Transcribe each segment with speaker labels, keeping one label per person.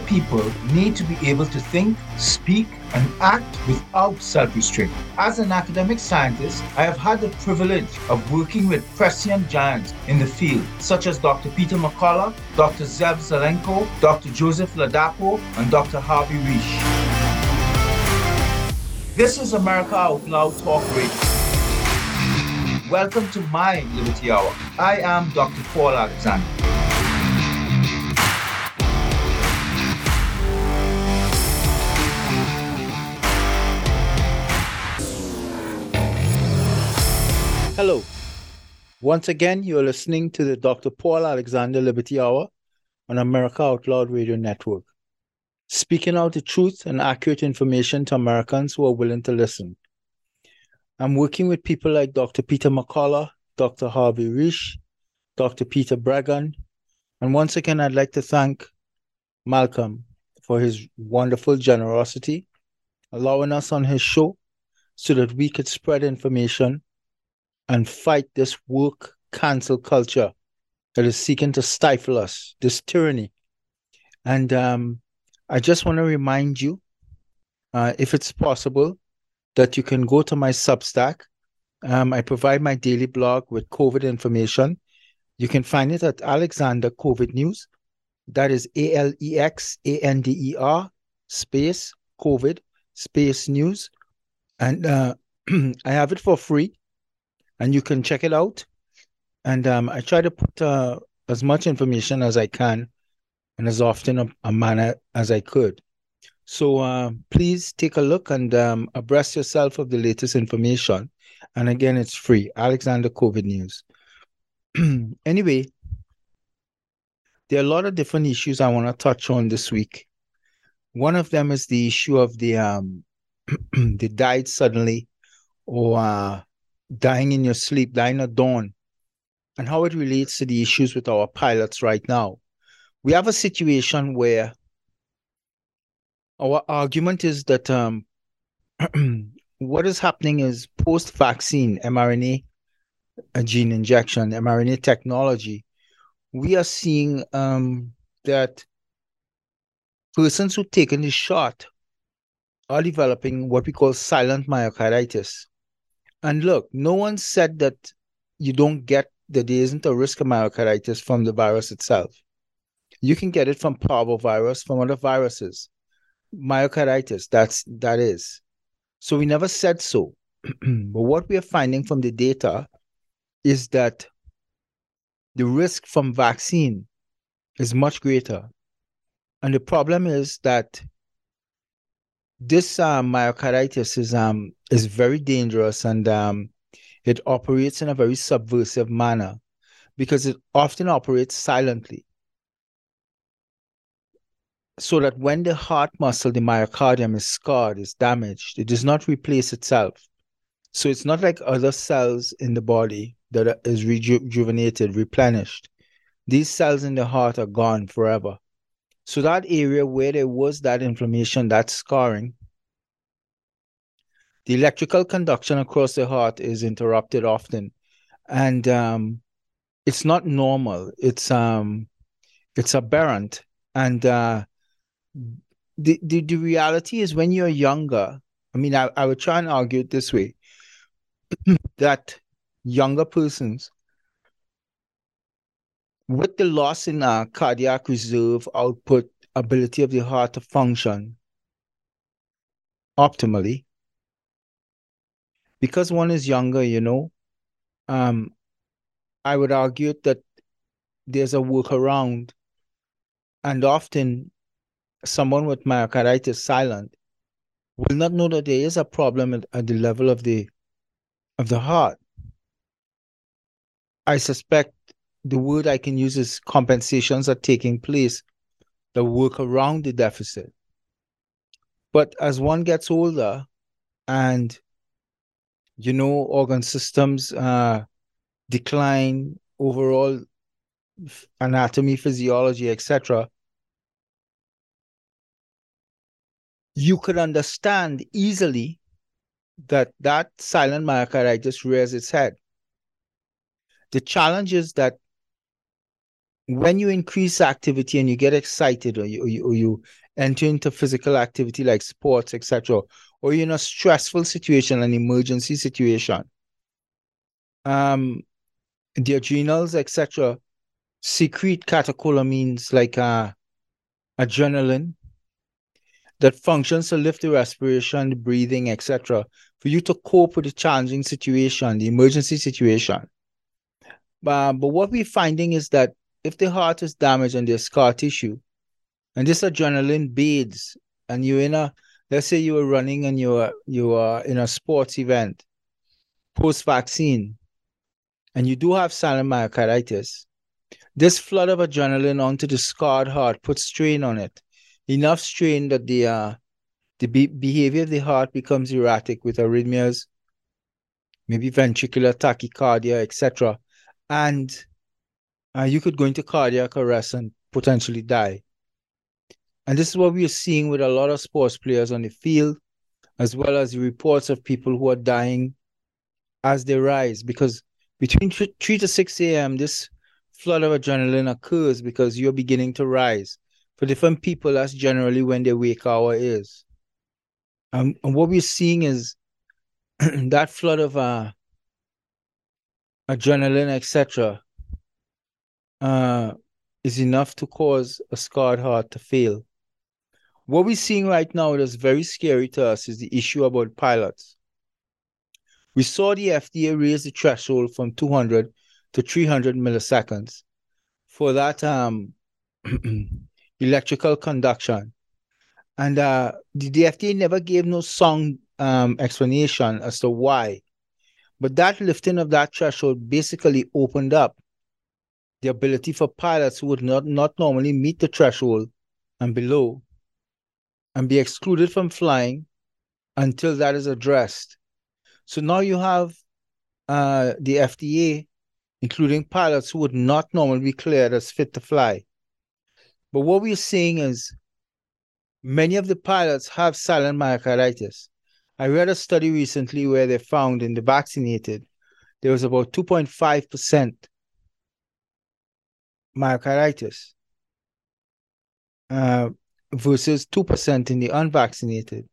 Speaker 1: people need to be able to think, speak, and act without self restraint. As an academic scientist, I have had the privilege of working with prescient giants in the field, such as Dr. Peter McCullough, Dr. Zev Zelenko, Dr. Joseph Ladapo, and Dr. Harvey Risch. This is America Out Loud Talk Radio. Welcome to my Liberty Hour. I am Dr. Paul Alexander. Hello. Once again, you're listening to the Dr. Paul Alexander Liberty Hour on America Out Loud Radio Network, speaking out the truth and accurate information to Americans who are willing to listen. I'm working with people like Dr. Peter McCullough, Dr. Harvey Risch, Dr. Peter Breggin, and once again, I'd like to thank Malcolm for his wonderful generosity, allowing us on his show so that we could spread information and fight this work cancel culture that is seeking to stifle us, this tyranny. And um, I just want to remind you, uh, if it's possible, that you can go to my Substack. Um, I provide my daily blog with COVID information. You can find it at Alexander COVID News. That is A L E X A N D E R space COVID space news. And uh, I have it for free and you can check it out. And um, I try to put uh, as much information as I can and as often a, a manner as I could. So uh, please take a look and um, abreast yourself of the latest information. And again, it's free. Alexander COVID News. anyway, there are a lot of different issues I want to touch on this week. One of them is the issue of the um, died suddenly or uh, dying in your sleep, dying at dawn, and how it relates to the issues with our pilots right now. We have a situation where our argument is that um, what is happening is post vaccine mRNA gene injection, mRNA technology, we are seeing um, that persons who've taken the shot are developing what we call silent myocarditis. And look, no one said that you don't get that there isn't a risk of myocarditis from the virus itself. You can get it from parvovirus, from other viruses. Myocarditis, that's that is. So we never said so. but what we are finding from the data is that the risk from vaccine is much greater. And the problem is that this um, myocarditis is um is very dangerous and um, it operates in a very subversive manner because it often operates silently. So that when the heart muscle, the myocardium is scarred, is damaged, it does not replace itself. So it's not like other cells in the body that is reju- rejuvenated, replenished. These cells in the heart are gone forever. So that area where there was that inflammation, that scarring, the electrical conduction across the heart is interrupted often, and um, it's not normal. It's um, it's aberrant, and uh, the, the the reality is when you're younger. I mean, I, I would try and argue it this way that younger persons with the loss in uh, cardiac reserve output ability of the heart to function optimally because one is younger, you know, um, I would argue that there's a workaround, and often someone with myocarditis silent will not know that there is a problem at, at the level of the of the heart. I suspect the word I can use is compensations are taking place that work around the deficit. But as one gets older and you know, organ systems uh, decline, overall anatomy, physiology, etc., you could understand easily that that silent myocarditis rears its head. The challenge is that when you increase activity and you get excited or you, or you, or you enter into physical activity like sports, etc., or you're in a stressful situation, an emergency situation, um, the adrenals, etc., secrete catecholamines like uh, adrenaline that functions to lift the respiration, the breathing, etc., for you to cope with the challenging situation, the emergency situation. Uh, but what we're finding is that if the heart is damaged and there's scar tissue, and this adrenaline beads, and you're in a, let's say you were running and you are you are in a sports event, post vaccine, and you do have myocarditis, this flood of adrenaline onto the scarred heart puts strain on it, enough strain that the uh, the be- behavior of the heart becomes erratic with arrhythmias, maybe ventricular tachycardia, etc. And uh, you could go into cardiac arrest and potentially die. And this is what we are seeing with a lot of sports players on the field, as well as the reports of people who are dying as they rise. Because between 3 to 6 a.m., this flood of adrenaline occurs because you're beginning to rise. For different people, that's generally when their wake hour is. Um, and what we're seeing is that flood of uh, adrenaline, etc., uh, is enough to cause a scarred heart to fail. What we're seeing right now that's very scary to us is the issue about pilots. We saw the FDA raise the threshold from 200 to 300 milliseconds for that um, electrical conduction. And uh, the, the FDA never gave no song um, explanation as to why. But that lifting of that threshold basically opened up the ability for pilots who would not, not normally meet the threshold and below and be excluded from flying until that is addressed. So now you have uh, the FDA, including pilots who would not normally be cleared as fit to fly. But what we're seeing is many of the pilots have silent myocarditis. I read a study recently where they found in the vaccinated, there was about 2.5% myocarditis uh, versus 2% in the unvaccinated.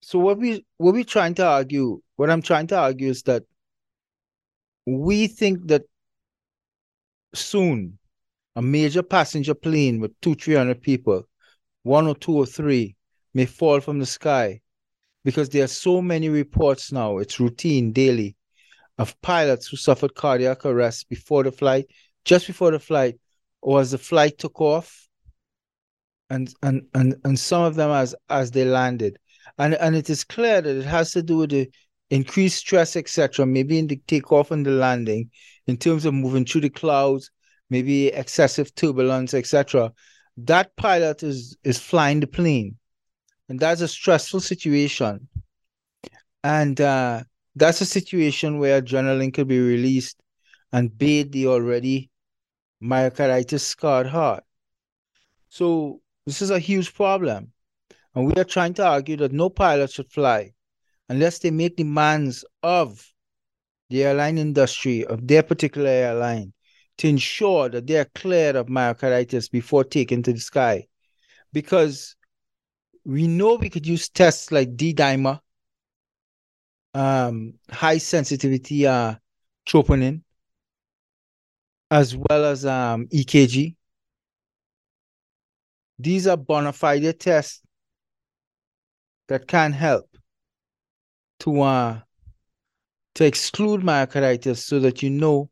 Speaker 1: So what we what we're trying to argue, what I'm trying to argue is that we think that soon a major passenger plane with two, three hundred people, one or two or three, may fall from the sky because there are so many reports now, it's routine daily, of pilots who suffered cardiac arrest before the flight, just before the flight, or as the flight took off, and and and, and some of them as as they landed. And and it is clear that it has to do with the increased stress, etc., maybe in the takeoff and the landing, in terms of moving through the clouds, maybe excessive turbulence, etc. That pilot is is flying the plane, and that's a stressful situation. And uh, that's a situation where adrenaline could be released and bathe the already myocarditis scarred heart. So this is a huge problem. And we are trying to argue that no pilot should fly unless they make demands of the airline industry, of their particular airline, to ensure that they are cleared of myocarditis before taking to the sky. Because we know we could use tests like D-dimer, um, high sensitivity uh, troponin, as well as um, EKG. These are bona fide tests that can help to uh, to exclude myocarditis so that you know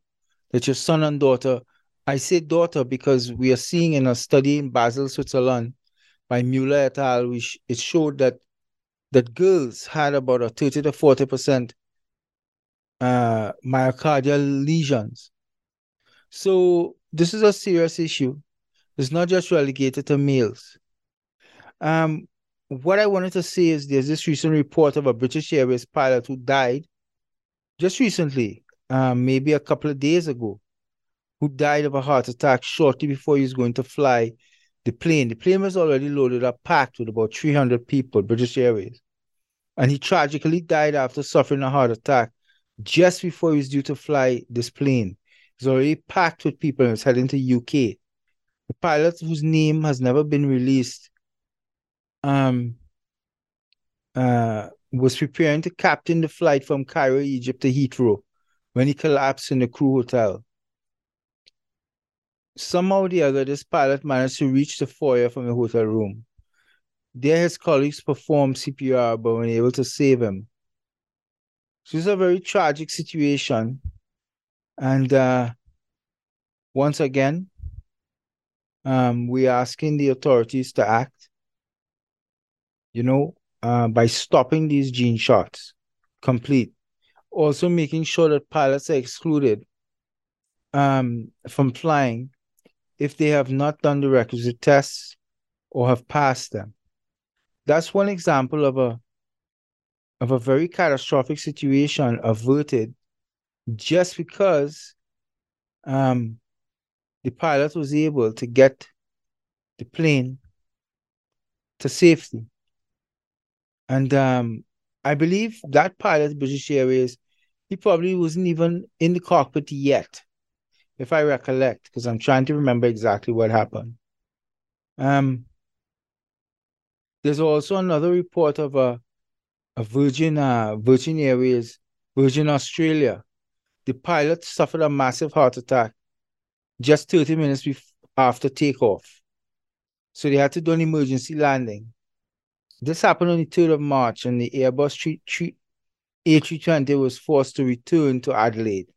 Speaker 1: that your son and daughter, I say daughter because we are seeing in a study in Basel, Switzerland by Mueller et al., which it showed that that girls had about a 30 to 40% uh, myocardial lesions. So this is a serious issue. It's not just relegated to males. Um, what I wanted to say is there's this recent report of a British Airways pilot who died just recently, um, maybe a couple of days ago, who died of a heart attack shortly before he was going to fly the plane. The plane was already loaded up, packed with about 300 people, British Airways. And he tragically died after suffering a heart attack just before he was due to fly this plane. is already packed with people and is heading to UK. The pilot whose name has never been released um, uh, was preparing to captain the flight from Cairo, Egypt to Heathrow when he collapsed in the crew hotel. Somehow or the other, this pilot managed to reach the foyer from the hotel room. There, his colleagues performed CPR but were unable to save him. So it's a very tragic situation. And uh, once again, um, we're asking the authorities to act, you know, uh, by stopping these gene shots complete. Also making sure that pilots are excluded um, from flying if they have not done the requisite tests or have passed them. That's one example of a of a very catastrophic situation averted just because um, the pilot was able to get the plane to safety. And um, I believe that pilot, British Airways, he probably wasn't even in the cockpit yet, if I recollect, because I'm trying to remember exactly what happened. Um, there's also another report of a, a Virgin uh, Virgin Airways, Virgin Australia. The pilot suffered a massive heart attack just 30 minutes after takeoff. So they had to do an emergency landing. This happened on the 3rd of March, and the Airbus A320 was forced to return to Adelaide,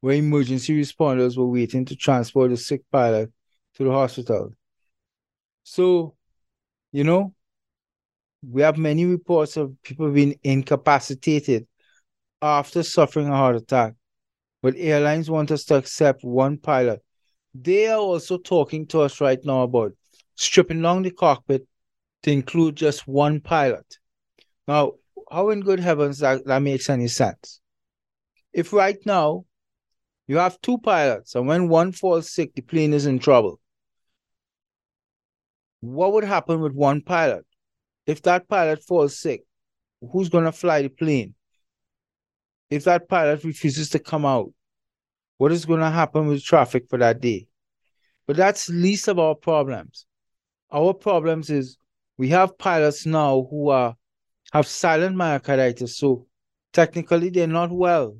Speaker 1: where emergency responders were waiting to transport the sick pilot to the hospital. So, you know, we have many reports of people being incapacitated after suffering a heart attack, but airlines want us to accept one pilot. They are also talking to us right now about stripping down the cockpit to include just one pilot. Now, how in good heavens that, that makes any sense? If right now you have two pilots and when one falls sick, the plane is in trouble, what would happen with one pilot? If that pilot falls sick, who's going to fly the plane? If that pilot refuses to come out, what is going to happen with traffic for that day? But that's least of our problems. Our problems is we have pilots now who are have silent myocarditis, so technically they're not well.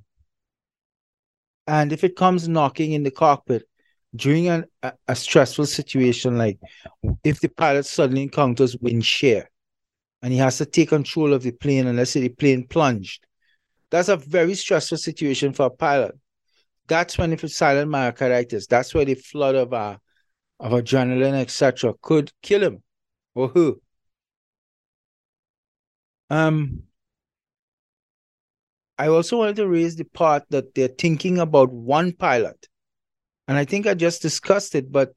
Speaker 1: And if it comes knocking in the cockpit during an, a, a stressful situation, like if the pilot suddenly encounters wind shear and he has to take control of the plane, and let's say the plane plunged, that's a very stressful situation for a pilot. That's when if it's silent myocarditis, that's where the flood of uh, of adrenaline, etc., could kill him or her. Um, I also wanted to raise the part that they're thinking about one pilot. And I think I just discussed it, but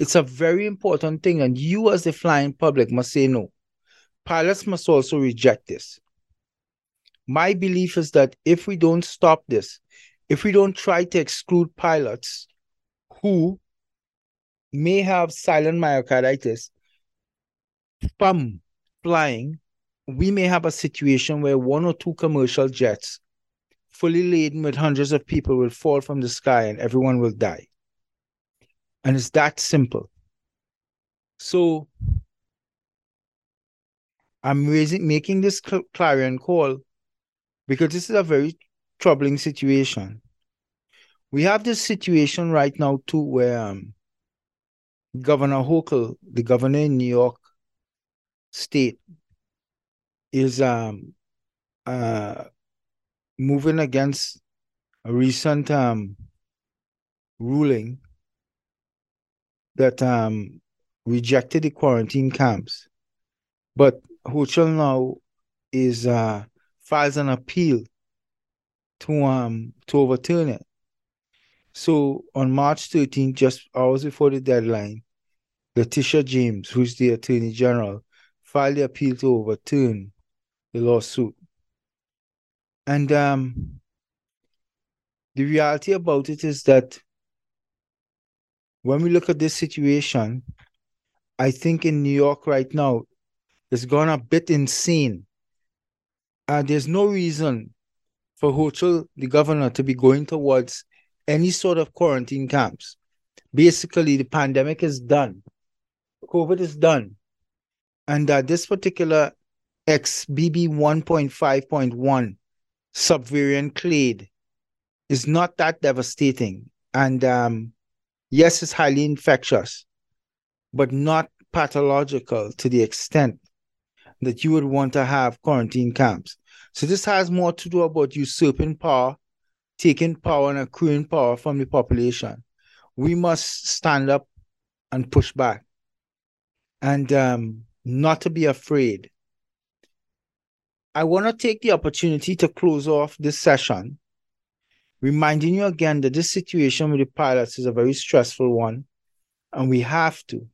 Speaker 1: it's a very important thing. And you, as the flying public, must say no. Pilots must also reject this. My belief is that if we don't stop this, if we don't try to exclude pilots who may have silent myocarditis from flying, we may have a situation where one or two commercial jets fully laden with hundreds of people will fall from the sky and everyone will die. And it's that simple. So I'm raising making this clarion call because this is a very troubling situation. We have this situation right now too where um, Governor Hochul, the governor in New York State, is um uh moving against a recent um ruling that um rejected the quarantine camps. But Hochul now is uh files an appeal to um to overturn it. So on March 13th, just hours before the deadline, Letitia James, who's the Attorney General, filed the appeal to overturn the lawsuit. And um, the reality about it is that when we look at this situation, I think in New York right now, it's gone a bit insane. Uh, there's no reason for Hochul, the governor, to be going towards any sort of quarantine camps. Basically, the pandemic is done. COVID is done. And uh, this particular XBB 1.5.1 subvariant clade is not that devastating. And um, yes, it's highly infectious, but not pathological to the extent that you would want to have quarantine camps. So this has more to do about usurping power, taking power and accruing power from the population. We must stand up and push back and um, not to be afraid. I want to take the opportunity to close off this session, reminding you again that this situation with the pilots is a very stressful one, and we have to.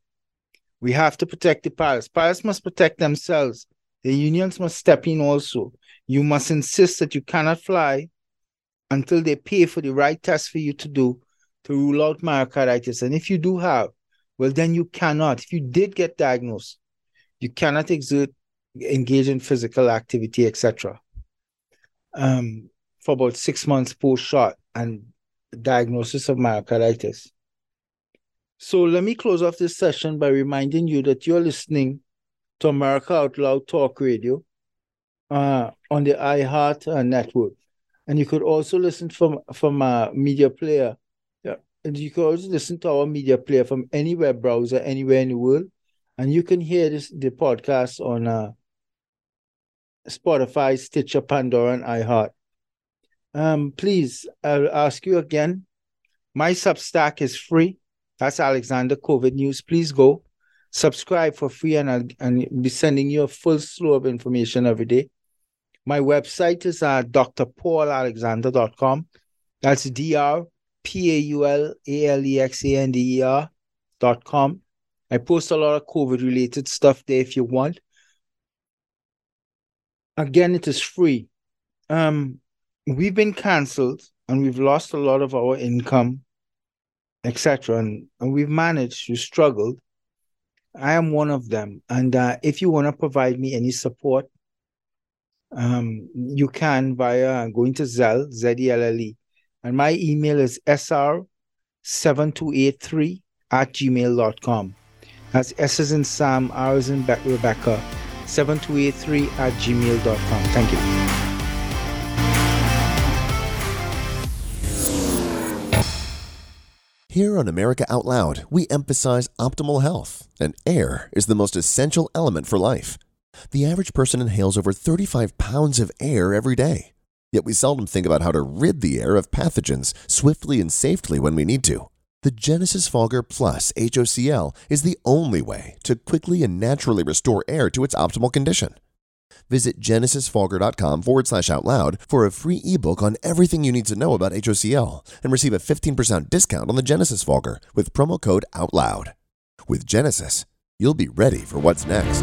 Speaker 1: We have to protect the pilots. Pilots must protect themselves. The unions must step in also. You must insist that you cannot fly until they pay for the right test for you to do to rule out myocarditis. And if you do have, well, then you cannot. If you did get diagnosed, you cannot exert, engage in physical activity, etc. Um, for about six months post shot and diagnosis of myocarditis. So let me close off this session by reminding you that you're listening to America Out Loud Talk Radio uh, on the iHeart uh, network. And you could also listen from from a media player. Yeah. And you could also listen to our media player from any web browser anywhere in the world. And you can hear this the podcast on uh, Spotify, Stitcher, Pandora, and iHeart. Um, please, I'll ask you again. My Substack is free. That's Alexander COVID News. Please go subscribe for free, and I'll and be sending you a full slew of information every day. My website is uh, drpaulalexander.com. That's D R P A U L A L E X A N D E R dot com. I post a lot of COVID related stuff there if you want. Again, it is free. Um, we've been cancelled and we've lost a lot of our income etc. And, and we've managed to struggle. I am one of them. And uh, if you want to provide me any support, um, you can via going to Zelle, Z-E-L-L-E. And my email is sr7283 at gmail.com. That's S is in Sam, R is in Rebecca, 7283 at gmail.com. Thank you.
Speaker 2: Here on America Out Loud, we emphasize optimal health, and air is the most essential element for life. The average person inhales over 35 pounds of air every day, yet we seldom think about how to rid the air of pathogens swiftly and safely when we need to. The Genesis Fogger Plus HOCl is the only way to quickly and naturally restore air to its optimal condition. Visit genesisfogger.com forward slash out loud for a free ebook on everything you need to know about HOCl and receive a 15% discount on the Genesis Fogger with promo code OUTLOUD. With Genesis, you'll be ready for what's next.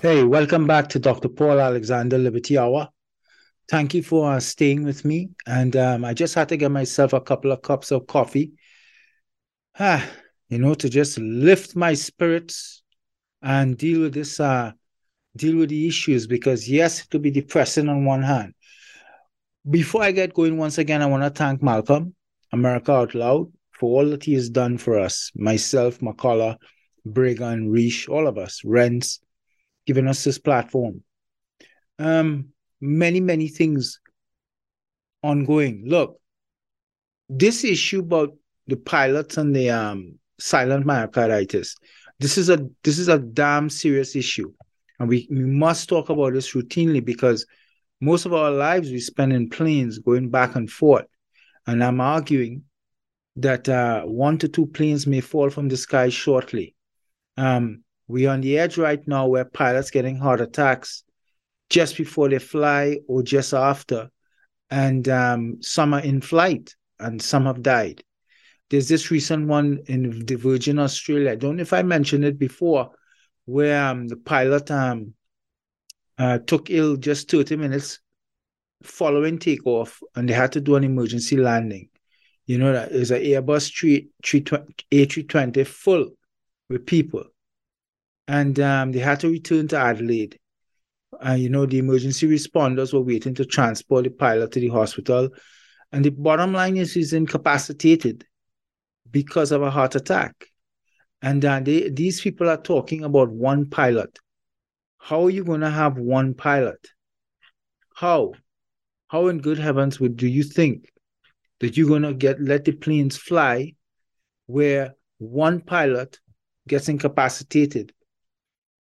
Speaker 1: Hey, welcome back to Dr. Paul Alexander Liberty Hour. Thank you for uh, staying with me. And um, I just had to get myself a couple of cups of coffee, ah, you know, to just lift my spirits and deal with this, uh, deal with the issues. Because yes, it could be depressing on one hand. Before I get going, once again, I want to thank Malcolm, America Out Loud, for all that he has done for us. Myself, McCullough, Breggin, Risch, all of us, Rents giving us this platform. Um, many, many things ongoing. Look, this issue about the pilots and the um, silent myocarditis, this is a this is a damn serious issue. And we, we must talk about this routinely because most of our lives we spend in planes going back and forth. And I'm arguing that uh, one to two planes may fall from the sky shortly. Um, we're on the edge right now where pilots getting heart attacks just before they fly or just after, and um, some are in flight and some have died. There's this recent one in the Virgin Australia. I don't know if I mentioned it before, where um, the pilot um, uh, took ill just 30 minutes following takeoff, and they had to do an emergency landing. You know, that is an Airbus 3, 320, A320 full with people. And um, they had to return to Adelaide. And, you know, the emergency responders were waiting to transport the pilot to the hospital. And the bottom line is he's incapacitated because of a heart attack. And uh, they, these people are talking about one pilot. How are you going to have one pilot? How? How in good heavens would do you think that you're going to get let the planes fly where one pilot gets incapacitated?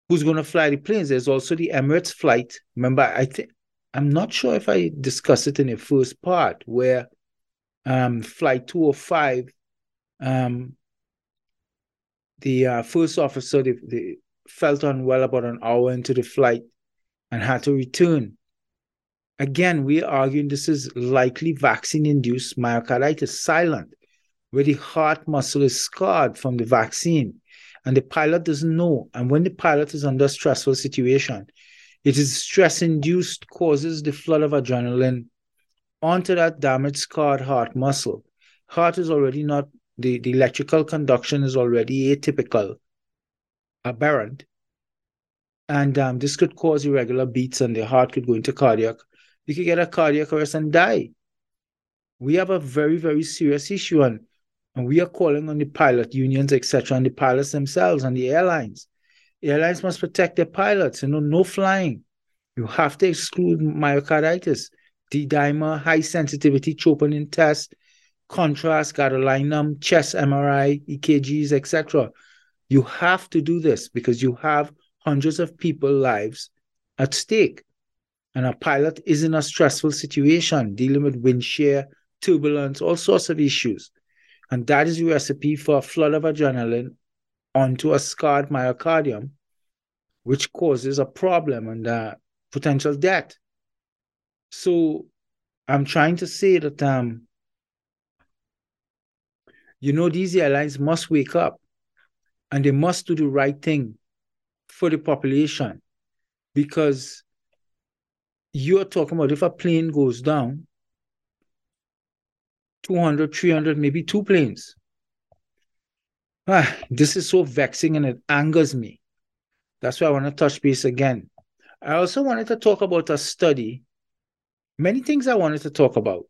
Speaker 1: Who's going to fly the planes? There's also the Emirates flight. Remember, I think I'm not sure if I discussed it in the first part where um, flight 205 um, the uh, first officer they, they felt unwell about an hour into the flight and had to return. Again, we're arguing this is likely vaccine induced myocarditis, silent, where the heart muscle is scarred from the vaccine and the pilot doesn't know. And when the pilot is under stressful situation, it is stress induced causes the flood of adrenaline onto that damaged, scarred heart muscle. Heart is already not the, the electrical conduction is already atypical, aberrant, and um, this could cause irregular beats and the heart could go into cardiac. You could get a cardiac arrest and die. We have a very, very serious issue, and, and we are calling on the pilot unions, etc., and the pilots themselves and the airlines. Airlines must protect their pilots. You know, no flying. You have to exclude myocarditis, D-dimer, high sensitivity troponin test, contrast, gadolinium, chest MRI, EKGs, etc. You have to do this because you have hundreds of people lives at stake. And a pilot is in a stressful situation, dealing with wind shear, turbulence, all sorts of issues. And that is the recipe for a flood of adrenaline onto a scarred myocardium, which causes a problem and uh, potential death. So I'm trying to say that um, you know, these airlines must wake up and they must do the right thing for the population because you're talking about if a plane goes down 200 300 maybe two planes. Ah, this is so vexing and it angers me. That's why i want to touch base again. I also wanted to talk about a study. Many things i wanted to talk about.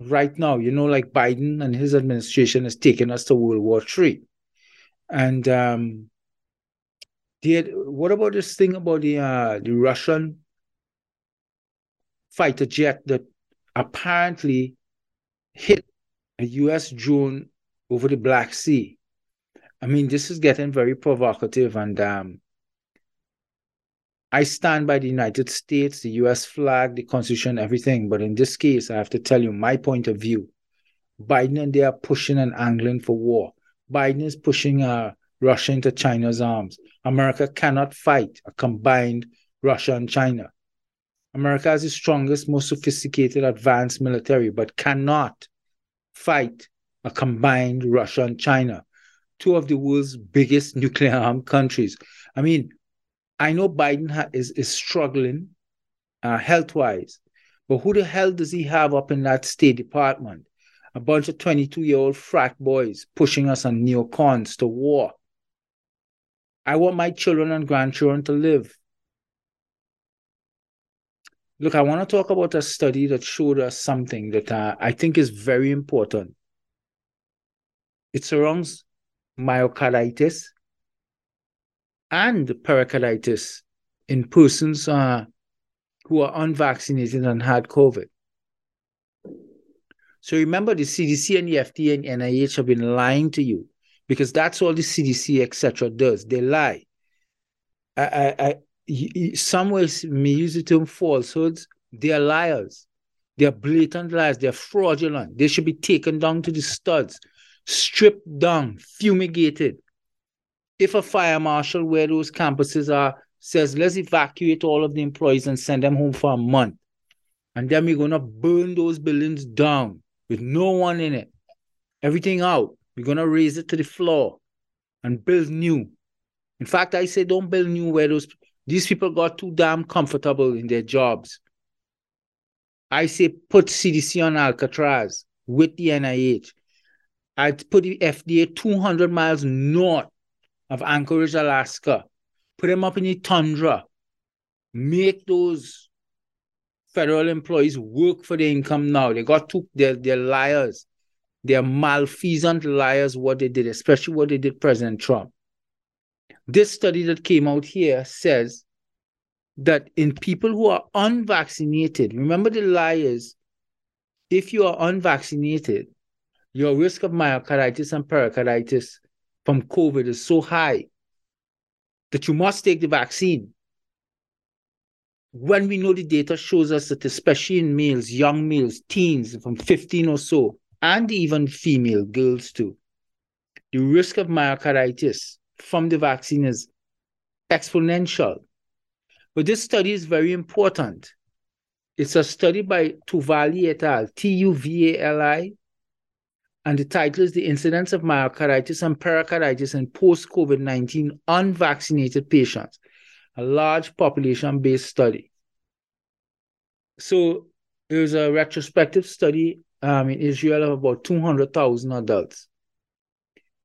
Speaker 1: Right now, you know, like Biden and his administration has taken us to World War III. And um, did what about this thing about the uh, the Russian fighter jet that apparently hit a U.S. drone over the Black Sea? I mean, this is getting very provocative, and um, I stand by the United States, the US flag, the Constitution, everything. But in this case, I have to tell you my point of view. Biden and they are pushing and angling for war. Biden is pushing uh, Russia into China's arms. America cannot fight a combined Russia and China. America has the strongest, most sophisticated, advanced military, but cannot fight a combined Russia and China, two of the world's biggest nuclear armed countries. I mean, I know Biden ha- is, is struggling uh, health wise, but who the hell does he have up in that State Department? A bunch of 22 year old frat boys pushing us on neocons to war. I want my children and grandchildren to live. Look, I want to talk about a study that showed us something that uh, I think is very important. It surrounds myocarditis and pericarditis in persons uh, who are unvaccinated and had COVID. So remember, the CDC and the FDA and NIH have been lying to you because that's all the CDC, etc., does. They lie. I, I, I, some may use the term falsehoods. They are liars. They're blatant lies. They're fraudulent. They should be taken down to the studs, stripped down, fumigated. If a fire marshal where those campuses are says, let's evacuate all of the employees and send them home for a month, and then we're going to burn those buildings down with no one in it, everything out. We're going to raise it to the floor and build new. In fact, I say don't build new where those these people got too damn comfortable in their jobs. I say put CDC on Alcatraz with the NIH. I'd put the FDA 200 miles north of Anchorage, Alaska. Put them up in the tundra. Make those federal employees work for the income now. They got to, they're, they're liars. They're malfeasant liars, what they did, especially what they did President Trump. This study that came out here says that in people who are unvaccinated, remember the lie is if you are unvaccinated, your risk of myocarditis and pericarditis from COVID is so high that you must take the vaccine. When we know the data shows us that, especially in males, young males, teens from 15 or so, and even female girls too, the risk of myocarditis from the vaccine is exponential. But this study is very important. It's a study by Tuvali et al., T U V A L I, and the title is The Incidence of Myocarditis and Pericarditis in Post COVID 19 Unvaccinated Patients, a large population based study. So there's a retrospective study um, in Israel of about 200,000 adults.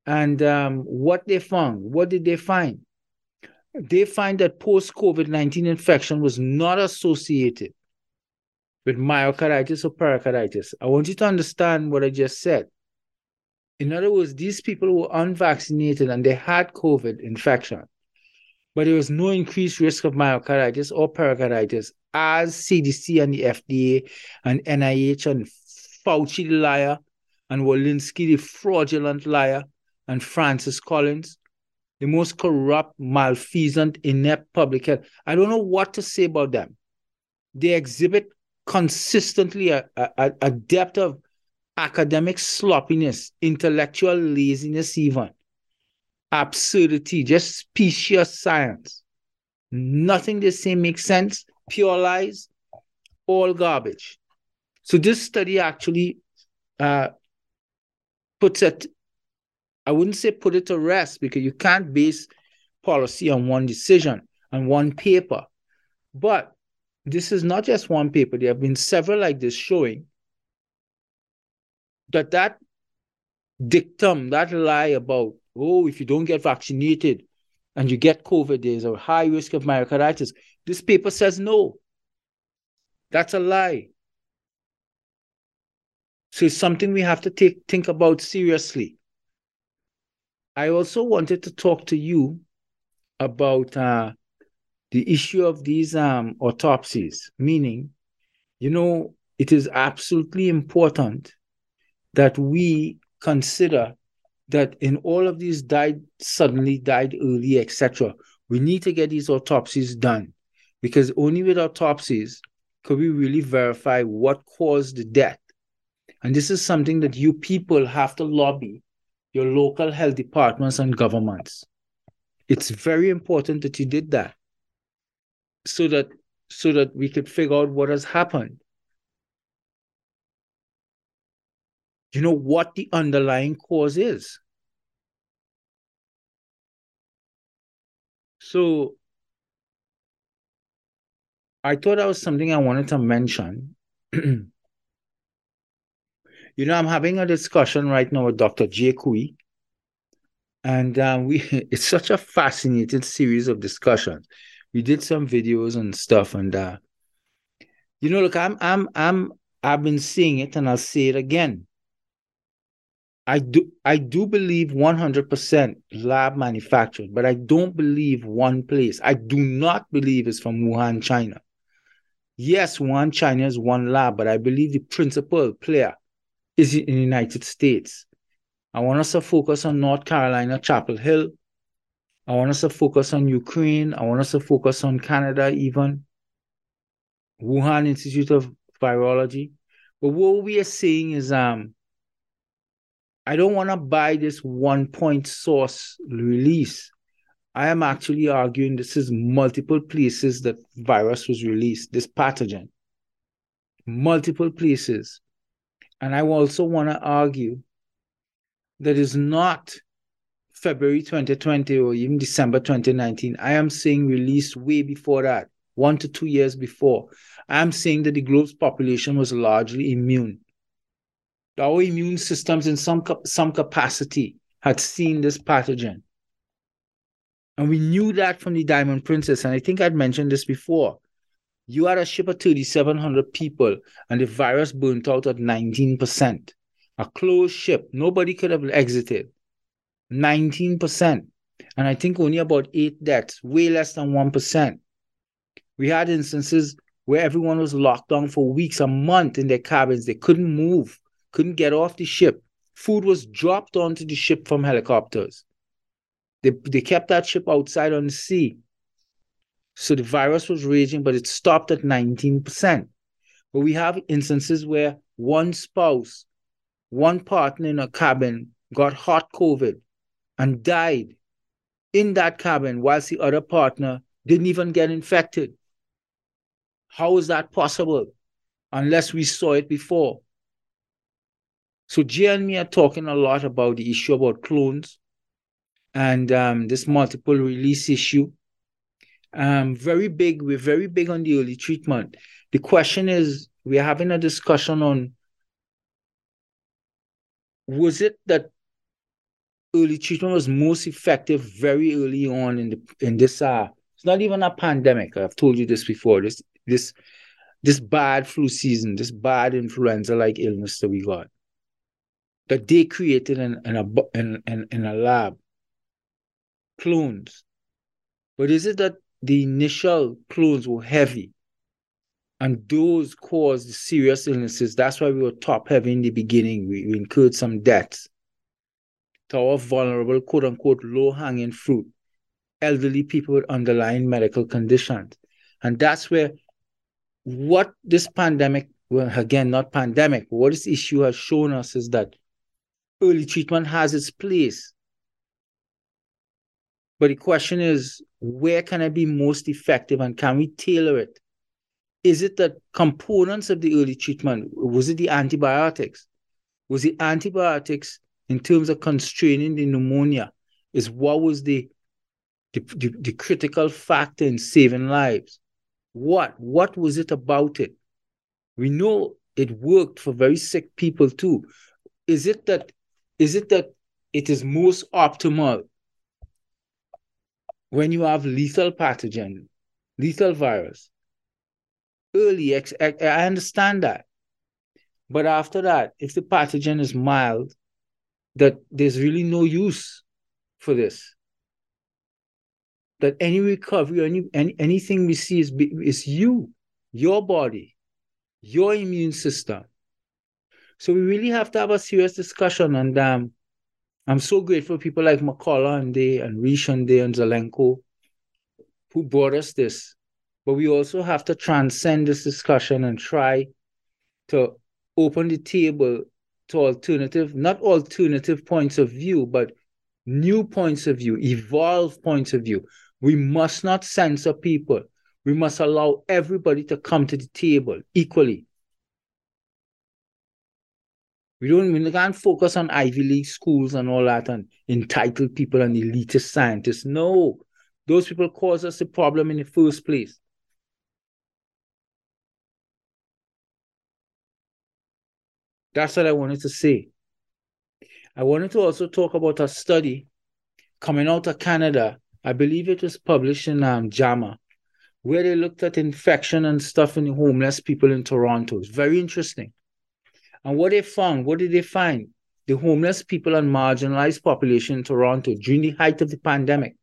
Speaker 1: And um, what they found, what did they find? They find that post COVID 19 infection was not associated with myocarditis or pericarditis. I want you to understand what I just said. In other words, these people were unvaccinated and they had COVID infection, but there was no increased risk of myocarditis or pericarditis as CDC and the FDA and NIH and Fauci the liar and Walensky the fraudulent liar and Francis Collins, the most corrupt, malfeasant, inept public health. I don't know what to say about them. They exhibit consistently a, a, a depth of academic sloppiness, intellectual laziness, even absurdity, just specious science. Nothing they say makes sense, pure lies, all garbage. So this study actually uh, puts it, I wouldn't say put it to rest because you can't base policy on one decision and one paper. But this is not just one paper. There have been several like this showing that that dictum, that lie about, oh, if you don't get vaccinated and you get COVID, there's a high risk of myocarditis. This paper says no. That's a lie. So it's something we have to take think about seriously. I also wanted to talk to you about uh, the issue of these um, autopsies, meaning, you know, it is absolutely important that we consider that in all of these died suddenly, died early, etc., we need to get these autopsies done because only with autopsies could we really verify what caused the death. And this is something that you people have to lobby your local health departments and governments. It's very important that you did that so that so that we could figure out what has happened. you know what the underlying cause is. So I thought that was something I wanted to mention. you know, I'm having a discussion right now with Dr. Jay Couey. And um, we it's such a fascinating series of discussions. We did some videos and stuff, and uh, you know, look, I'm I'm I'm I've been seeing it and I'll say it again. I do I do believe 100% lab manufactured, but I don't believe one place. I do not believe it's from Wuhan, China. Yes, Wuhan, China is one lab, but I believe the principal player is in the United States. I want us to focus on North Carolina, Chapel Hill. I want us to focus on Ukraine. I want us to focus on Canada, even Wuhan Institute of Virology. But what we are seeing is um I don't want to buy this one point source release. I am actually arguing this is multiple places that virus was released, this pathogen. Multiple places. And I also want to argue that is not February 2020 or even December 2019. I am saying released way before that, one to two years before. I am saying that the globe's population was largely immune. Our immune systems, in some, some capacity, had seen this pathogen. And we knew that from the Diamond Princess. And I think I'd mentioned this before. You had a ship of 3,700 people, and the virus burnt out at 19%. A closed ship. Nobody could have exited. 19%. And I think only about eight deaths, way less than 1%. We had instances where everyone was locked down for weeks, a month in their cabins. They couldn't move, couldn't get off the ship. Food was dropped onto the ship from helicopters. They, they kept that ship outside on the sea. So the virus was raging, but it stopped at 19%. But we have instances where one spouse, one partner in a cabin got hot COVID and died in that cabin whilst the other partner didn't even get infected. How is that possible? Unless we saw it before. So Jay and me are talking a lot about the issue about clones and um, this multiple release issue. Um, very big. We're very big on the early treatment. The question is, we're having a discussion on was it that early treatment was most effective very early on in the in this uh it's not even a pandemic. I've told you this before. This this this bad flu season, this bad influenza like illness that we got. That they created in, in a in, in, in a lab. Clones. But is it that the initial clones were heavy? And those caused serious illnesses. That's why we were top heavy in the beginning. We, we incurred some deaths to our vulnerable, quote unquote, low hanging fruit, elderly people with underlying medical conditions. And that's where what this pandemic, well, again, not pandemic, what this issue has shown us is that early treatment has its place. But the question is, where can I be most effective and can we tailor it? Is it the components of the early treatment? Was it the antibiotics? Was it antibiotics in terms of constraining the pneumonia is what was the, the, the, the critical factor in saving lives. What? What was it about it? We know it worked for very sick people too. Is it that is it that it is most optimal when you have lethal pathogen, lethal virus? Early, I understand that. But after that, if the pathogen is mild, that there's really no use for this. That any recovery, any, any anything we see is is you, your body, your immune system. So we really have to have a serious discussion. And um, I'm so grateful for people like McCullough and they and Risch and they and Zelenko who brought us this. But we also have to transcend this discussion and try to open the table to alternative, not alternative points of view, but new points of view, evolved points of view. We must not censor people. We must allow everybody to come to the table equally. We don't we can't focus on Ivy League schools and all that and entitled people and elitist scientists. No, those people cause us the problem in the first place. That's what I wanted to say. I wanted to also talk about a study coming out of Canada. I believe it was published in um, JAMA, where they looked at infection and stuff in homeless people in Toronto. It's very interesting. And what they found, what did they find? The homeless people and marginalized population in Toronto during the height of the pandemic,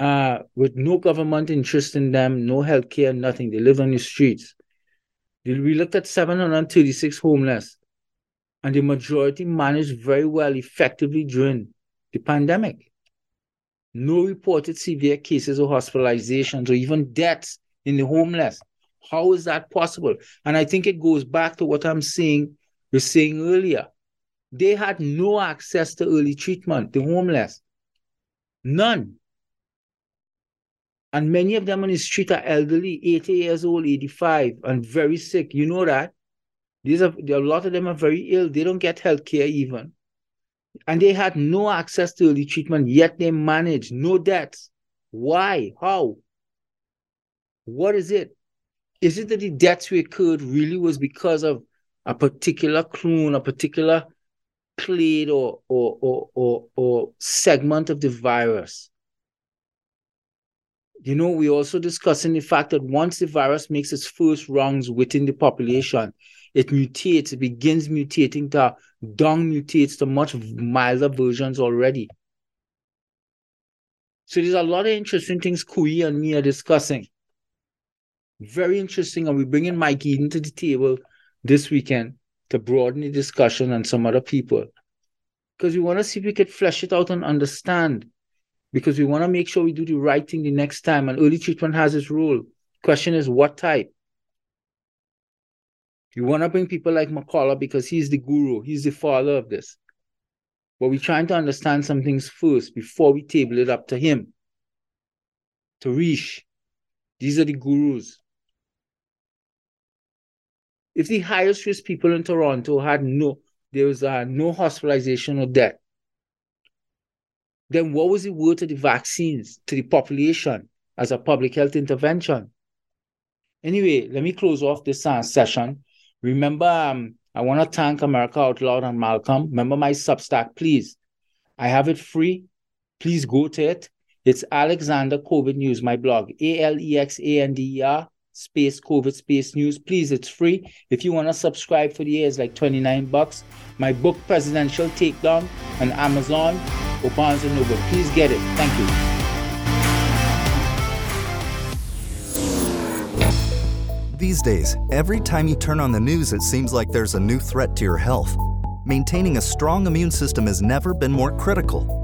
Speaker 1: uh, with no government interest in them, no healthcare, nothing. They live on the streets. We looked at 736 homeless, and the majority managed very well, effectively during the pandemic. No reported severe cases of hospitalizations or even deaths in the homeless. How is that possible? And I think it goes back to what I'm saying, you're saying earlier. They had no access to early treatment, the homeless. None. And many of them on the street are elderly, 80 years old, 85, and very sick. You know that. These are a lot of them are very ill. They don't get health care even. And they had no access to early treatment, yet they managed no deaths. Why? How? What is it? Is it that the deaths we occurred really was because of a particular clone, a particular clade or, or, or, or, or segment of the virus? You know, we're also discussing the fact that once the virus makes its first rounds within the population, it mutates, it begins mutating to dung mutates to much milder versions already. So there's a lot of interesting things Couey and me are discussing. Very interesting. And we bring in Mike Yeadon to the table this weekend to broaden the discussion and some other people. Because we want to see if we could flesh it out and understand. Because we want to make sure we do the right thing the next time. And early treatment has its role. Question is what type? You want to bring people like McCullough because he's the guru, he's the father of this. But we're trying to understand some things first before we table it up to him. To Risch. These are the gurus. If the highest risk people in Toronto had no, there was uh, no hospitalization or death, then what was the worth of the vaccines to the population as a public health intervention? Anyway, let me close off this uh, session Remember, um, I want to thank America Out Loud and Malcolm. Remember my Substack, please. I have it free. Please go to it. It's Alexander COVID News, my blog. A L E X A N D E R space COVID space news. Please, it's free. If you want to subscribe for the year, it's like 29 bucks. My book, Presidential Takedown, on Amazon or Barnes Noble. Please get it. Thank you.
Speaker 3: These days, every time you turn on the news, it seems like there's a new threat to your health. Maintaining a strong immune system has never been more critical.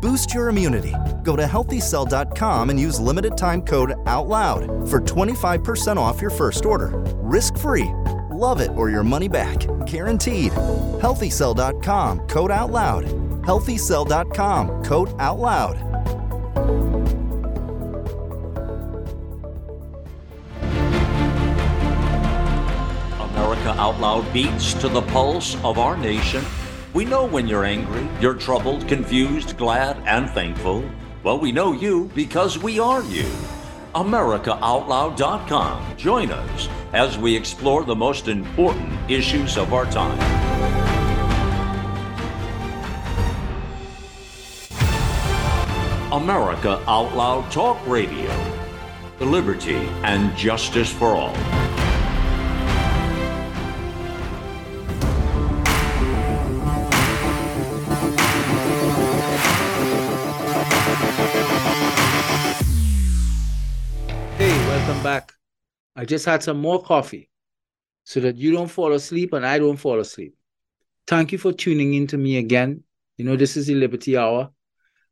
Speaker 3: Boost your immunity. Go to healthycell.com and use limited time code OUTLOUD for 25% off your first order. Risk free. Love it or your money back. Guaranteed. Healthycell.com code OUTLOUD. Healthycell.com code OUTLOUD.
Speaker 4: America Out Loud beats to the pulse of our nation. We know when you're angry, you're troubled, confused, glad, and thankful. Well, we know you because we are you. AmericaOutloud.com. Join us as we explore the most important issues of our time. America Out Loud Talk Radio. Liberty and justice for all.
Speaker 1: Back. I just had some more coffee so that you don't fall asleep and I don't fall asleep. Thank you for tuning in to me again. You know, this is the Liberty Hour,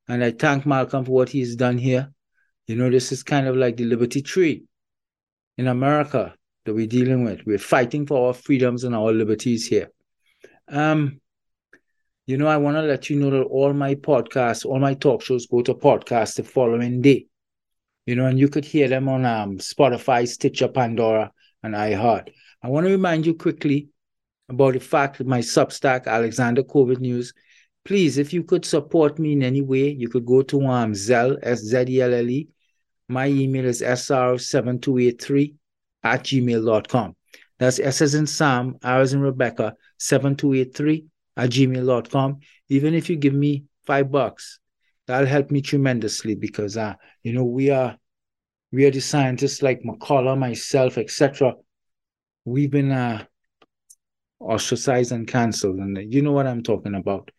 Speaker 1: and I thank Malcolm for what he's done here. You know, this is kind of like the Liberty Tree in America that we're dealing with. We're fighting for our freedoms and our liberties here. Um, you know, I want to let you know that all my podcasts, all my talk shows go to podcast the following day you know, and you could hear them on um, Spotify, Stitcher, Pandora, and iHeart. I want to remind you quickly about the fact that my Substack, Alexander COVID News, please, if you could support me in any way, you could go to um, Zelle, S-Z-E-L-L-E. My email is sr7283 at gmail.com. That's S as in Sam, R as in Rebecca, 7283 at gmail.com. Even if you give me five bucks, that'll help me tremendously because uh, you know, we are we are the scientists like McCullough, myself, etc. we've been uh, ostracized and canceled. And you know what I'm talking about.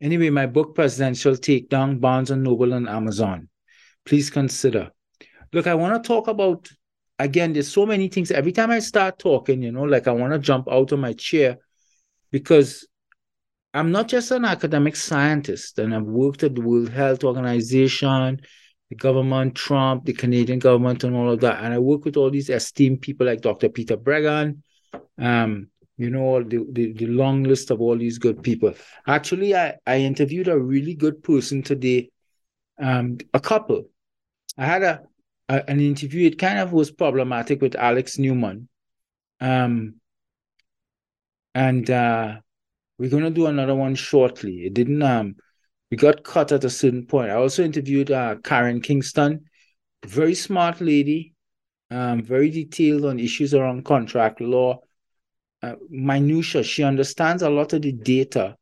Speaker 1: Anyway, my book, Presidential Takedown Barnes and Noble and Amazon. Please consider. Look, I want to talk about, again, there's so many things. Every time I start talking, you know, like I want to jump out of my chair because I'm not just an academic scientist, and I've worked at the World Health Organization, the government, Trump, the Canadian government, and all of that. And I work with all these esteemed people like Dr. Peter Breggin, um, you know, the, the, the long list of all these good people. Actually, I, I interviewed a really good person today, um, a couple. I had a, a an interview. It kind of was problematic with Alex Newman. Um, and uh, we're going to do another one shortly. It didn't um we got cut at a certain point. I also interviewed uh, Karen Kingston, very smart lady, um, very detailed on issues around contract law, uh, minutia. She understands a lot of the data.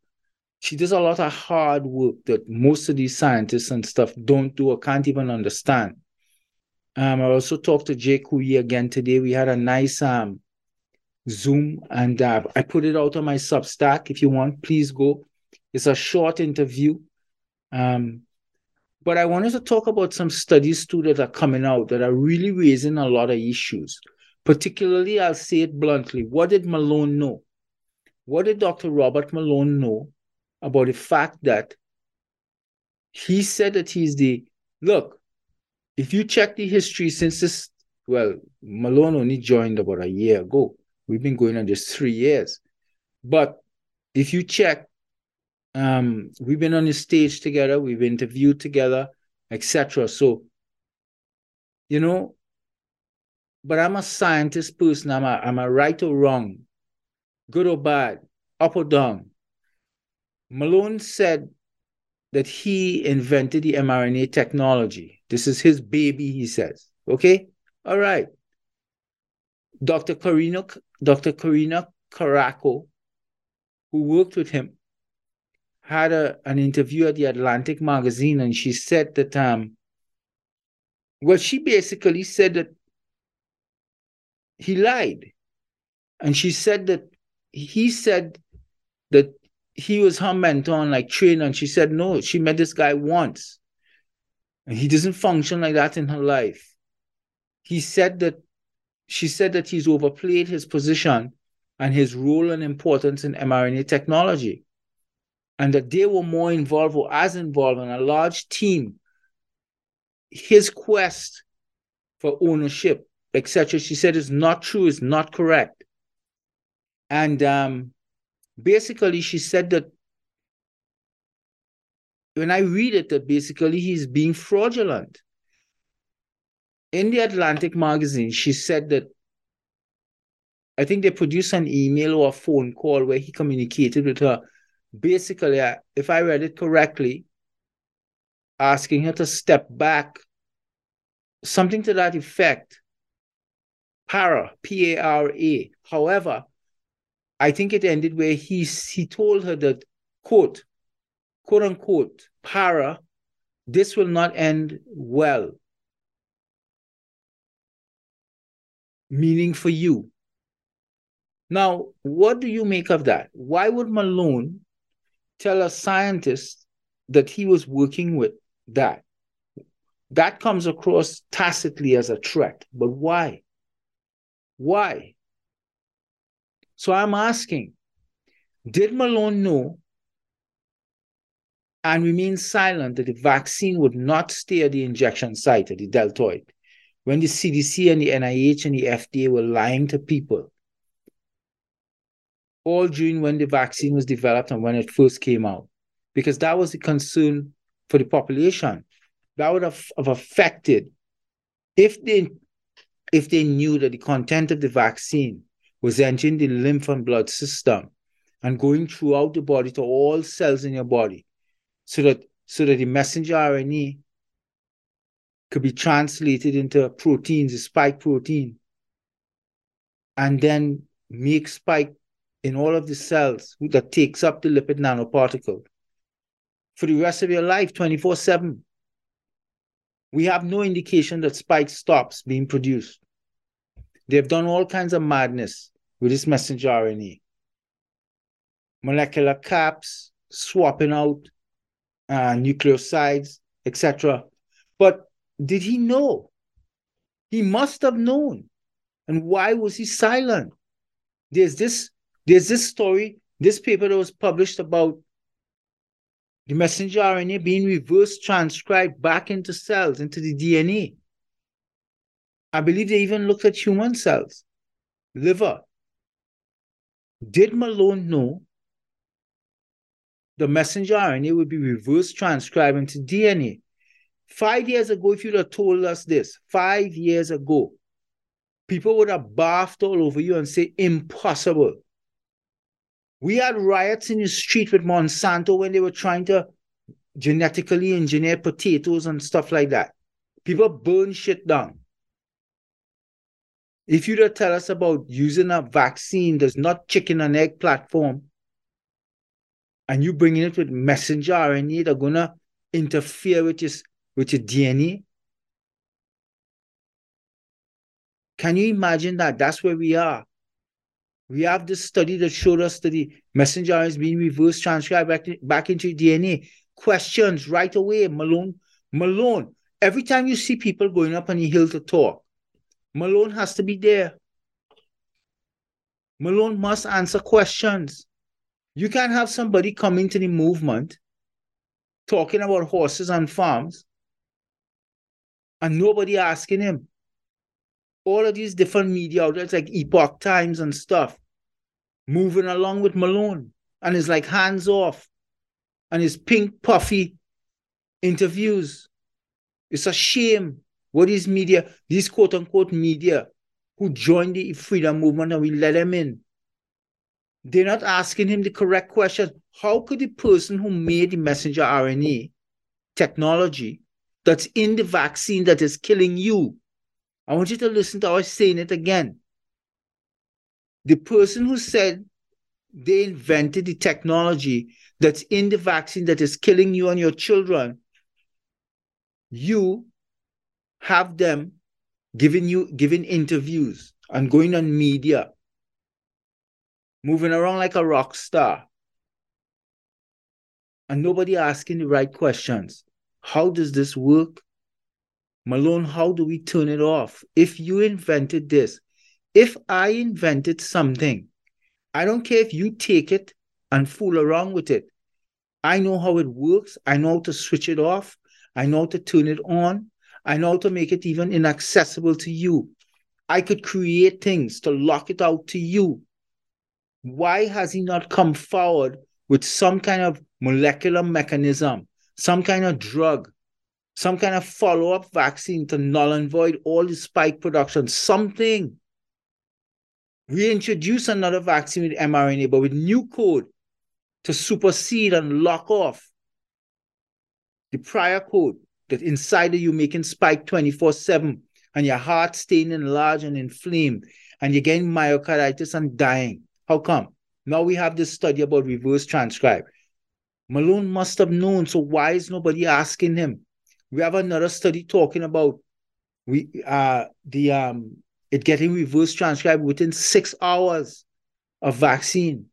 Speaker 1: She does a lot of hard work that most of these scientists and stuff don't do or can't even understand. Um, I also talked to Jay Couey again today. We had a nice um, Zoom, and uh, I put it out on my Substack. If you want, please go. It's a short interview. Um, but I wanted to talk about some studies too that are coming out that are really raising a lot of issues. Particularly, I'll say it bluntly. What did Malone know? What did Dr. Robert Malone know about the fact that he said that he's the look, if you check the history since this, well, Malone only joined about a year ago. We've been going on just three years. But if you check um, we've been on the stage together, we've interviewed together, etc. So, you know, but I'm a scientist person. I'm a, I'm a right or wrong, good or bad, up or down. Malone said that he invented the mRNA technology. This is his baby, he says. Okay? All right. Dr. Corina, Dr. Corina Karikó, who worked with him, had a, an interview at the Atlantic magazine, and she said that um, well, she basically said that he lied, and she said that he said that he was her mentor and like trainer, and she said no, she met this guy once, and he doesn't function like that in her life. He said that she said that he's overplayed his position and his role and importance in mRNA technology and that they were more involved or as involved in a large team, his quest for ownership, etc. She said is not true, is not correct. And um, basically, she said that when I read it, that basically he's being fraudulent. In the Atlantic magazine, she said that I think they produced an email or a phone call where he communicated with her basically, uh, if I read it correctly, asking her to step back, something to that effect. Para, P A R A. However, I think it ended where he, he told her that, quote, quote unquote, para, this will not end well. Meaning for you. Now, what do you make of that? Why would Malone tell a scientist that he was working with that. That comes across tacitly as a threat. But why? Why? So I'm asking Did Malone know and remain silent that the vaccine would not stay at the injection site at the deltoid when the CDC and the NIH and the FDA were lying to people all during when the vaccine was developed and when it first came out, because that was the concern for the population. That would have, have affected if they if they knew that the content of the vaccine was entering the lymph and blood system and going throughout the body to all cells in your body, so that so that the messenger RNA could be translated into proteins, the spike protein, and then make spike in all of the cells that takes up the lipid nanoparticle for the rest of your life 24 7 we have no indication that spike stops being produced They've done all kinds of madness with this messenger RNA. Molecular caps, swapping out uh, nucleosides, etc. But did he know? He must have known. And why was he silent? There's this, there's this story, this paper that was published about the messenger RNA being reverse transcribed back into cells, into the DNA. I believe they even looked at human cells, liver. Did Malone know the messenger RNA would be reverse transcribed into DNA? Five years ago, if you'd have told us this, five years ago, people would have baffed all over you and say, impossible. We had riots in the street with Monsanto when they were trying to genetically engineer potatoes and stuff like that. People burn shit down. If you to tell us about using a vaccine that's not chicken and egg platform, and you bringing it with messenger RNA that are gonna interfere with your with your DNA, can you imagine that? That's where we are. We have this study that showed us that the messenger is being reverse transcribed back, to, back into DNA. Questions right away, Malone. Malone. Every time you see people going up on the hill to talk, Malone has to be there. Malone must answer questions. You can't have somebody come into the movement talking about horses and farms and nobody asking him. All of these different media outlets like Epoch Times and stuff moving along with Malone and it's like hands off and his pink puffy interviews. It's a shame what is media, these quote unquote media who joined the freedom movement and we let them in. They're not asking him the correct question. How could the person who made the messenger RNA technology that's in the vaccine that is killing you? I want you to listen to us saying it again. The person who said they invented the technology that's in the vaccine that is killing you and your children, you have them giving you giving interviews and going on media, moving around like a rock star, and nobody asking the right questions. How does this work? Malone, how do we turn it off? If you invented this, if I invented something, I don't care if you take it and fool around with it. I know how it works. I know how to switch it off. I know how to turn it on. I know how to make it even inaccessible to you. I could create things to lock it out to you. Why has he not come forward with some kind of molecular mechanism, some kind of drug, some kind of follow up vaccine to null and void all the spike production, something? Reintroduce another vaccine with mRNA, but with new code to supersede and lock off the prior code that inside of you making spike 24 7 and your heart staying enlarged and inflamed and you're getting myocarditis and dying. How come? Now we have this study about reverse transcribe. Malone must have known, so why is nobody asking him? We have another study talking about we uh the um it getting reverse transcribed within six hours of vaccine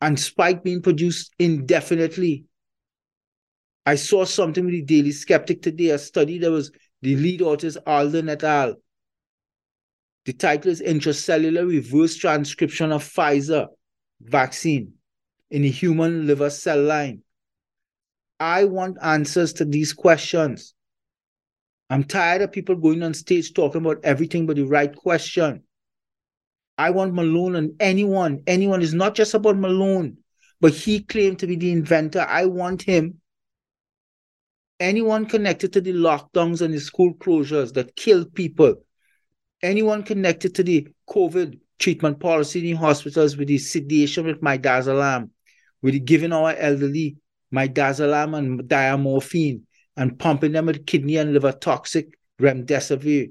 Speaker 1: and spike being produced indefinitely I saw something with the Daily Skeptic today, a study that was the lead author is Alden et al. The title is Intracellular Reverse Transcription of Pfizer Vaccine in a Human Liver Cell Line. I want answers to these questions. I'm tired of people going on stage talking about everything but the right question. I want Malone and anyone, anyone is not just about Malone, but he claimed to be the inventor. I want him anyone connected to the lockdowns and the school closures that killed people, anyone connected to the COVID treatment policy in hospitals with the sedation with midazolam, the giving our elderly midazolam and diamorphine and pumping them with kidney and liver toxic remdesivir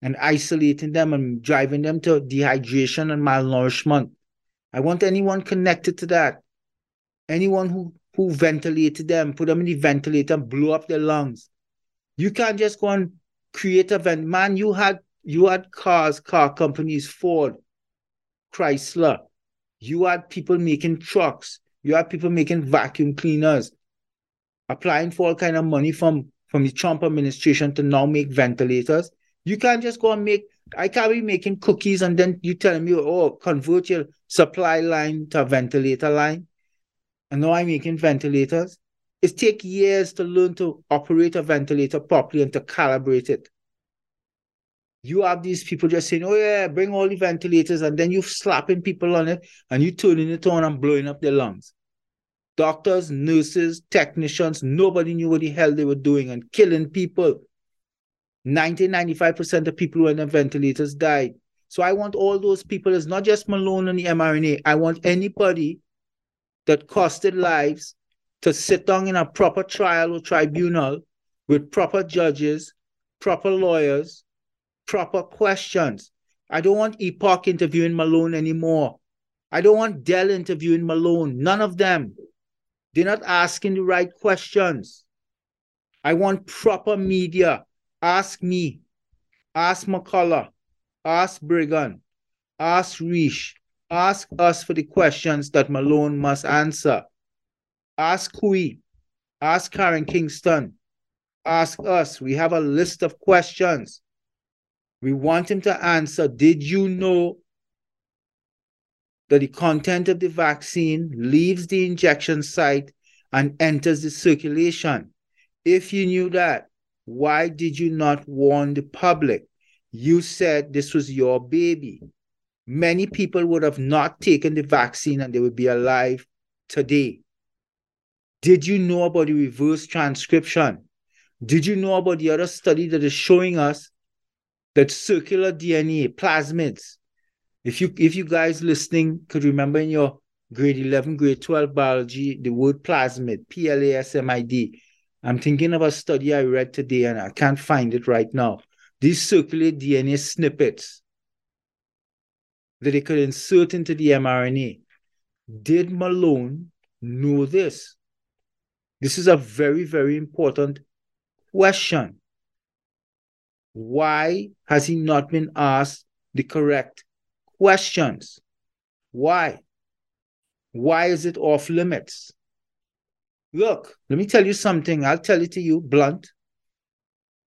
Speaker 1: and isolating them and driving them to dehydration and malnourishment. I want anyone connected to that, anyone who who ventilated them, put them in the ventilator and blew up their lungs. You can't just go and create a vent. Man, you had you had cars, car companies, Ford, Chrysler. You had people making trucks. You had people making vacuum cleaners, applying for all kind of money from from the Trump administration to now make ventilators. You can't just go and make. I can't be making cookies and then you telling me, oh, convert your supply line to a ventilator line. And now I'm making ventilators. It takes years to learn to operate a ventilator properly and to calibrate it. You have these people just saying, oh yeah, bring all the ventilators, and then you're slapping people on it and you're turning it on and blowing up their lungs doctors, nurses, technicians, nobody knew what the hell they were doing and killing people. 90, 95% of people who were the ventilators died. So I want all those people, it's not just Malone and the mRNA. I want anybody that costed lives to sit down in a proper trial or tribunal with proper judges, proper lawyers, proper questions. I don't want Epoch interviewing Malone anymore. I don't want Del interviewing Malone. None of them. They're not asking the right questions. I want proper media. Ask me. Ask McCullough. Ask Breggin. Ask Risch. Ask us for the questions that Malone must answer. Ask Couey. Ask Karen Kingston. Ask us. We have a list of questions. We want him to answer. Did you know that the content of the vaccine leaves the injection site and enters the circulation. If you knew that, why did you not warn the public? You said this was your baby. Many people would have not taken the vaccine and they would be alive today. Did you know about the reverse transcription? Did you know about the other study that is showing us that circular DNA, plasmids, if you if you guys listening could remember in your grade 11, grade 12 biology, the word plasmid, P-L-A-S-M-I-D. I'm thinking of a study I read today and I can't find it right now. These circulate DNA snippets that they could insert into the mRNA. Did Malone know this? This is a very, very important question. Why has he not been asked the correct questions. Why? Why is it off limits? Look, let me tell you something. I'll tell it to you blunt.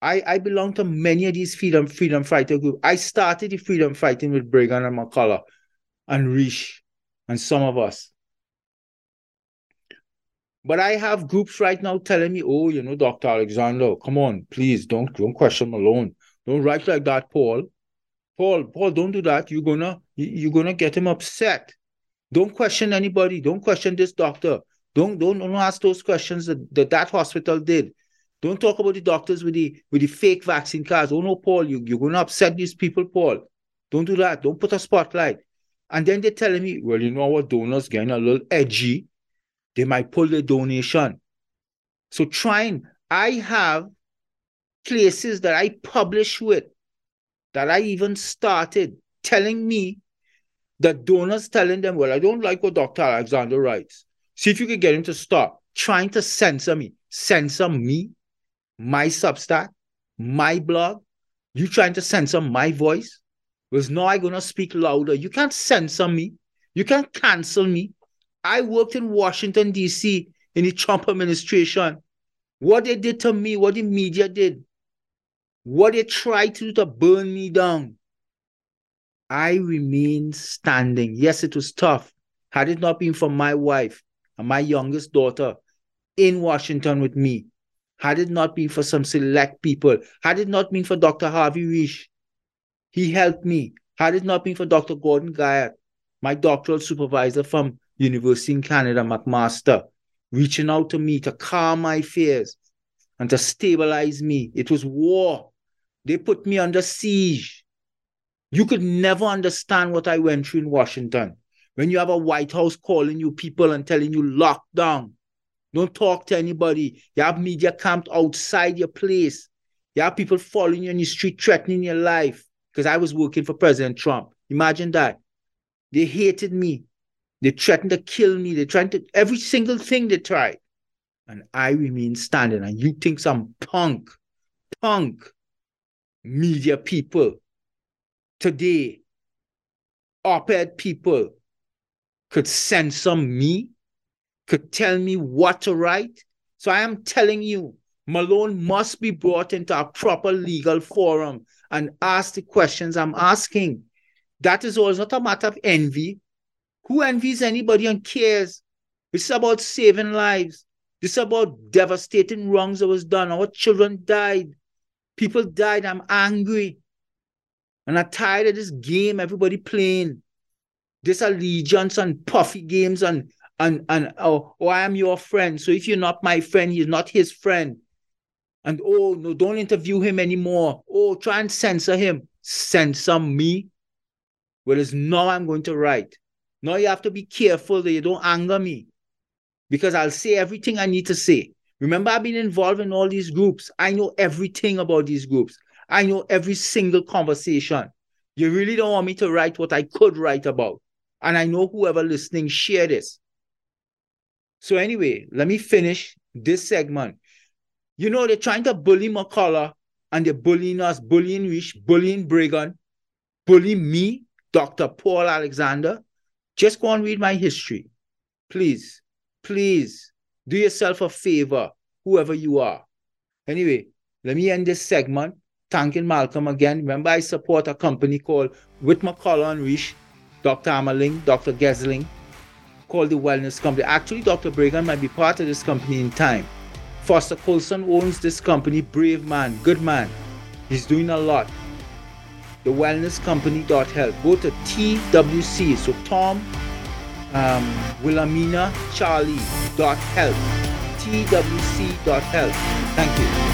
Speaker 1: I, I belong to many of these freedom freedom fighter groups. I started the freedom fighting with Breggin and McCullough and Risch and some of us. But I have groups right now telling me, oh, you know, Dr. Alexander, come on, please don't don't question Malone. Don't write like that, Paul. Paul, Paul, don't do that. You're gonna you're gonna get him upset. Don't question anybody. Don't question this doctor. Don't don't, don't ask those questions that, that that hospital did. Don't talk about the doctors with the with the fake vaccine cards. Oh no, Paul, you, you're gonna upset these people, Paul. Don't do that. Don't put a spotlight. And then they're telling me, well, you know our donors getting a little edgy. They might pull the donation. So trying, I have places that I publish with that I even started telling me that donors telling them, well, I don't like what Dr. Alexander writes. See if you can get him to stop trying to censor me. Censor me, my Substack, my blog. You trying to censor my voice? Was now I gonna speak louder. You can't censor me. You can't cancel me. I worked in Washington, D.C. in the Trump administration. What they did to me, what the media did, what they tried to do to burn me down, I remained standing. Yes, it was tough. Had it not been for my wife and my youngest daughter in Washington with me, had it not been for some select people, had it not been for Dr. Harvey Risch, he helped me. Had it not been for Dr. Gordon Guyatt, my doctoral supervisor from University in Canada, McMaster, reaching out to me to calm my fears and to stabilize me. It was war. They put me under siege. You could never understand what I went through in Washington. When you have a White House calling you people and telling you lock down, don't talk to anybody. You have media camped outside your place. You have people following you in the street, threatening your life. Because I was working for President Trump. Imagine that. They hated me. They threatened to kill me. They tried to every single thing they tried. And I remain standing. And you think some punk, punk media people today, op ed people could censor me, could tell me what to write. So I am telling you, Malone must be brought into a proper legal forum and ask the questions I'm asking. That is all. It's not a matter of envy. Who envies anybody and cares? It's about saving lives. It's about devastating wrongs that was done. Our children died. People died. I'm angry. And I'm tired of this game everybody playing. This allegiance and puffy games and and and oh, oh, I am your friend. So if you're not my friend, he's not his friend. And oh no, don't interview him anymore. Oh, try and censor him. Censor me. Well, it's now I'm going to write. Now you have to be careful that you don't anger me. Because I'll say everything I need to say. Remember, I've been involved in all these groups. I know everything about these groups. I know every single conversation. You really don't want me to write what I could write about. And I know whoever listening share this. So anyway, let me finish this segment. You know, they're trying to bully McCullough and they're bullying us, bullying Risch, bullying Breggin, bullying me, Dr. Paul Alexander. Just go and read my history. Please, please do yourself a favor, whoever you are. Anyway, let me end this segment thanking Malcolm again. Remember, I support a company called with McCullough and Risch, Dr. Amerling, Dr. Gesling, called the Wellness Company. Actually, Dr. Breggin might be part of this company in time. Foster Coulson owns this company, brave man, good man. He's doing a lot. The Wellness Company.health. Go to TWC. So Tom, um, Wilhelmina, Charlie dot health. TWC dot health. Thank you.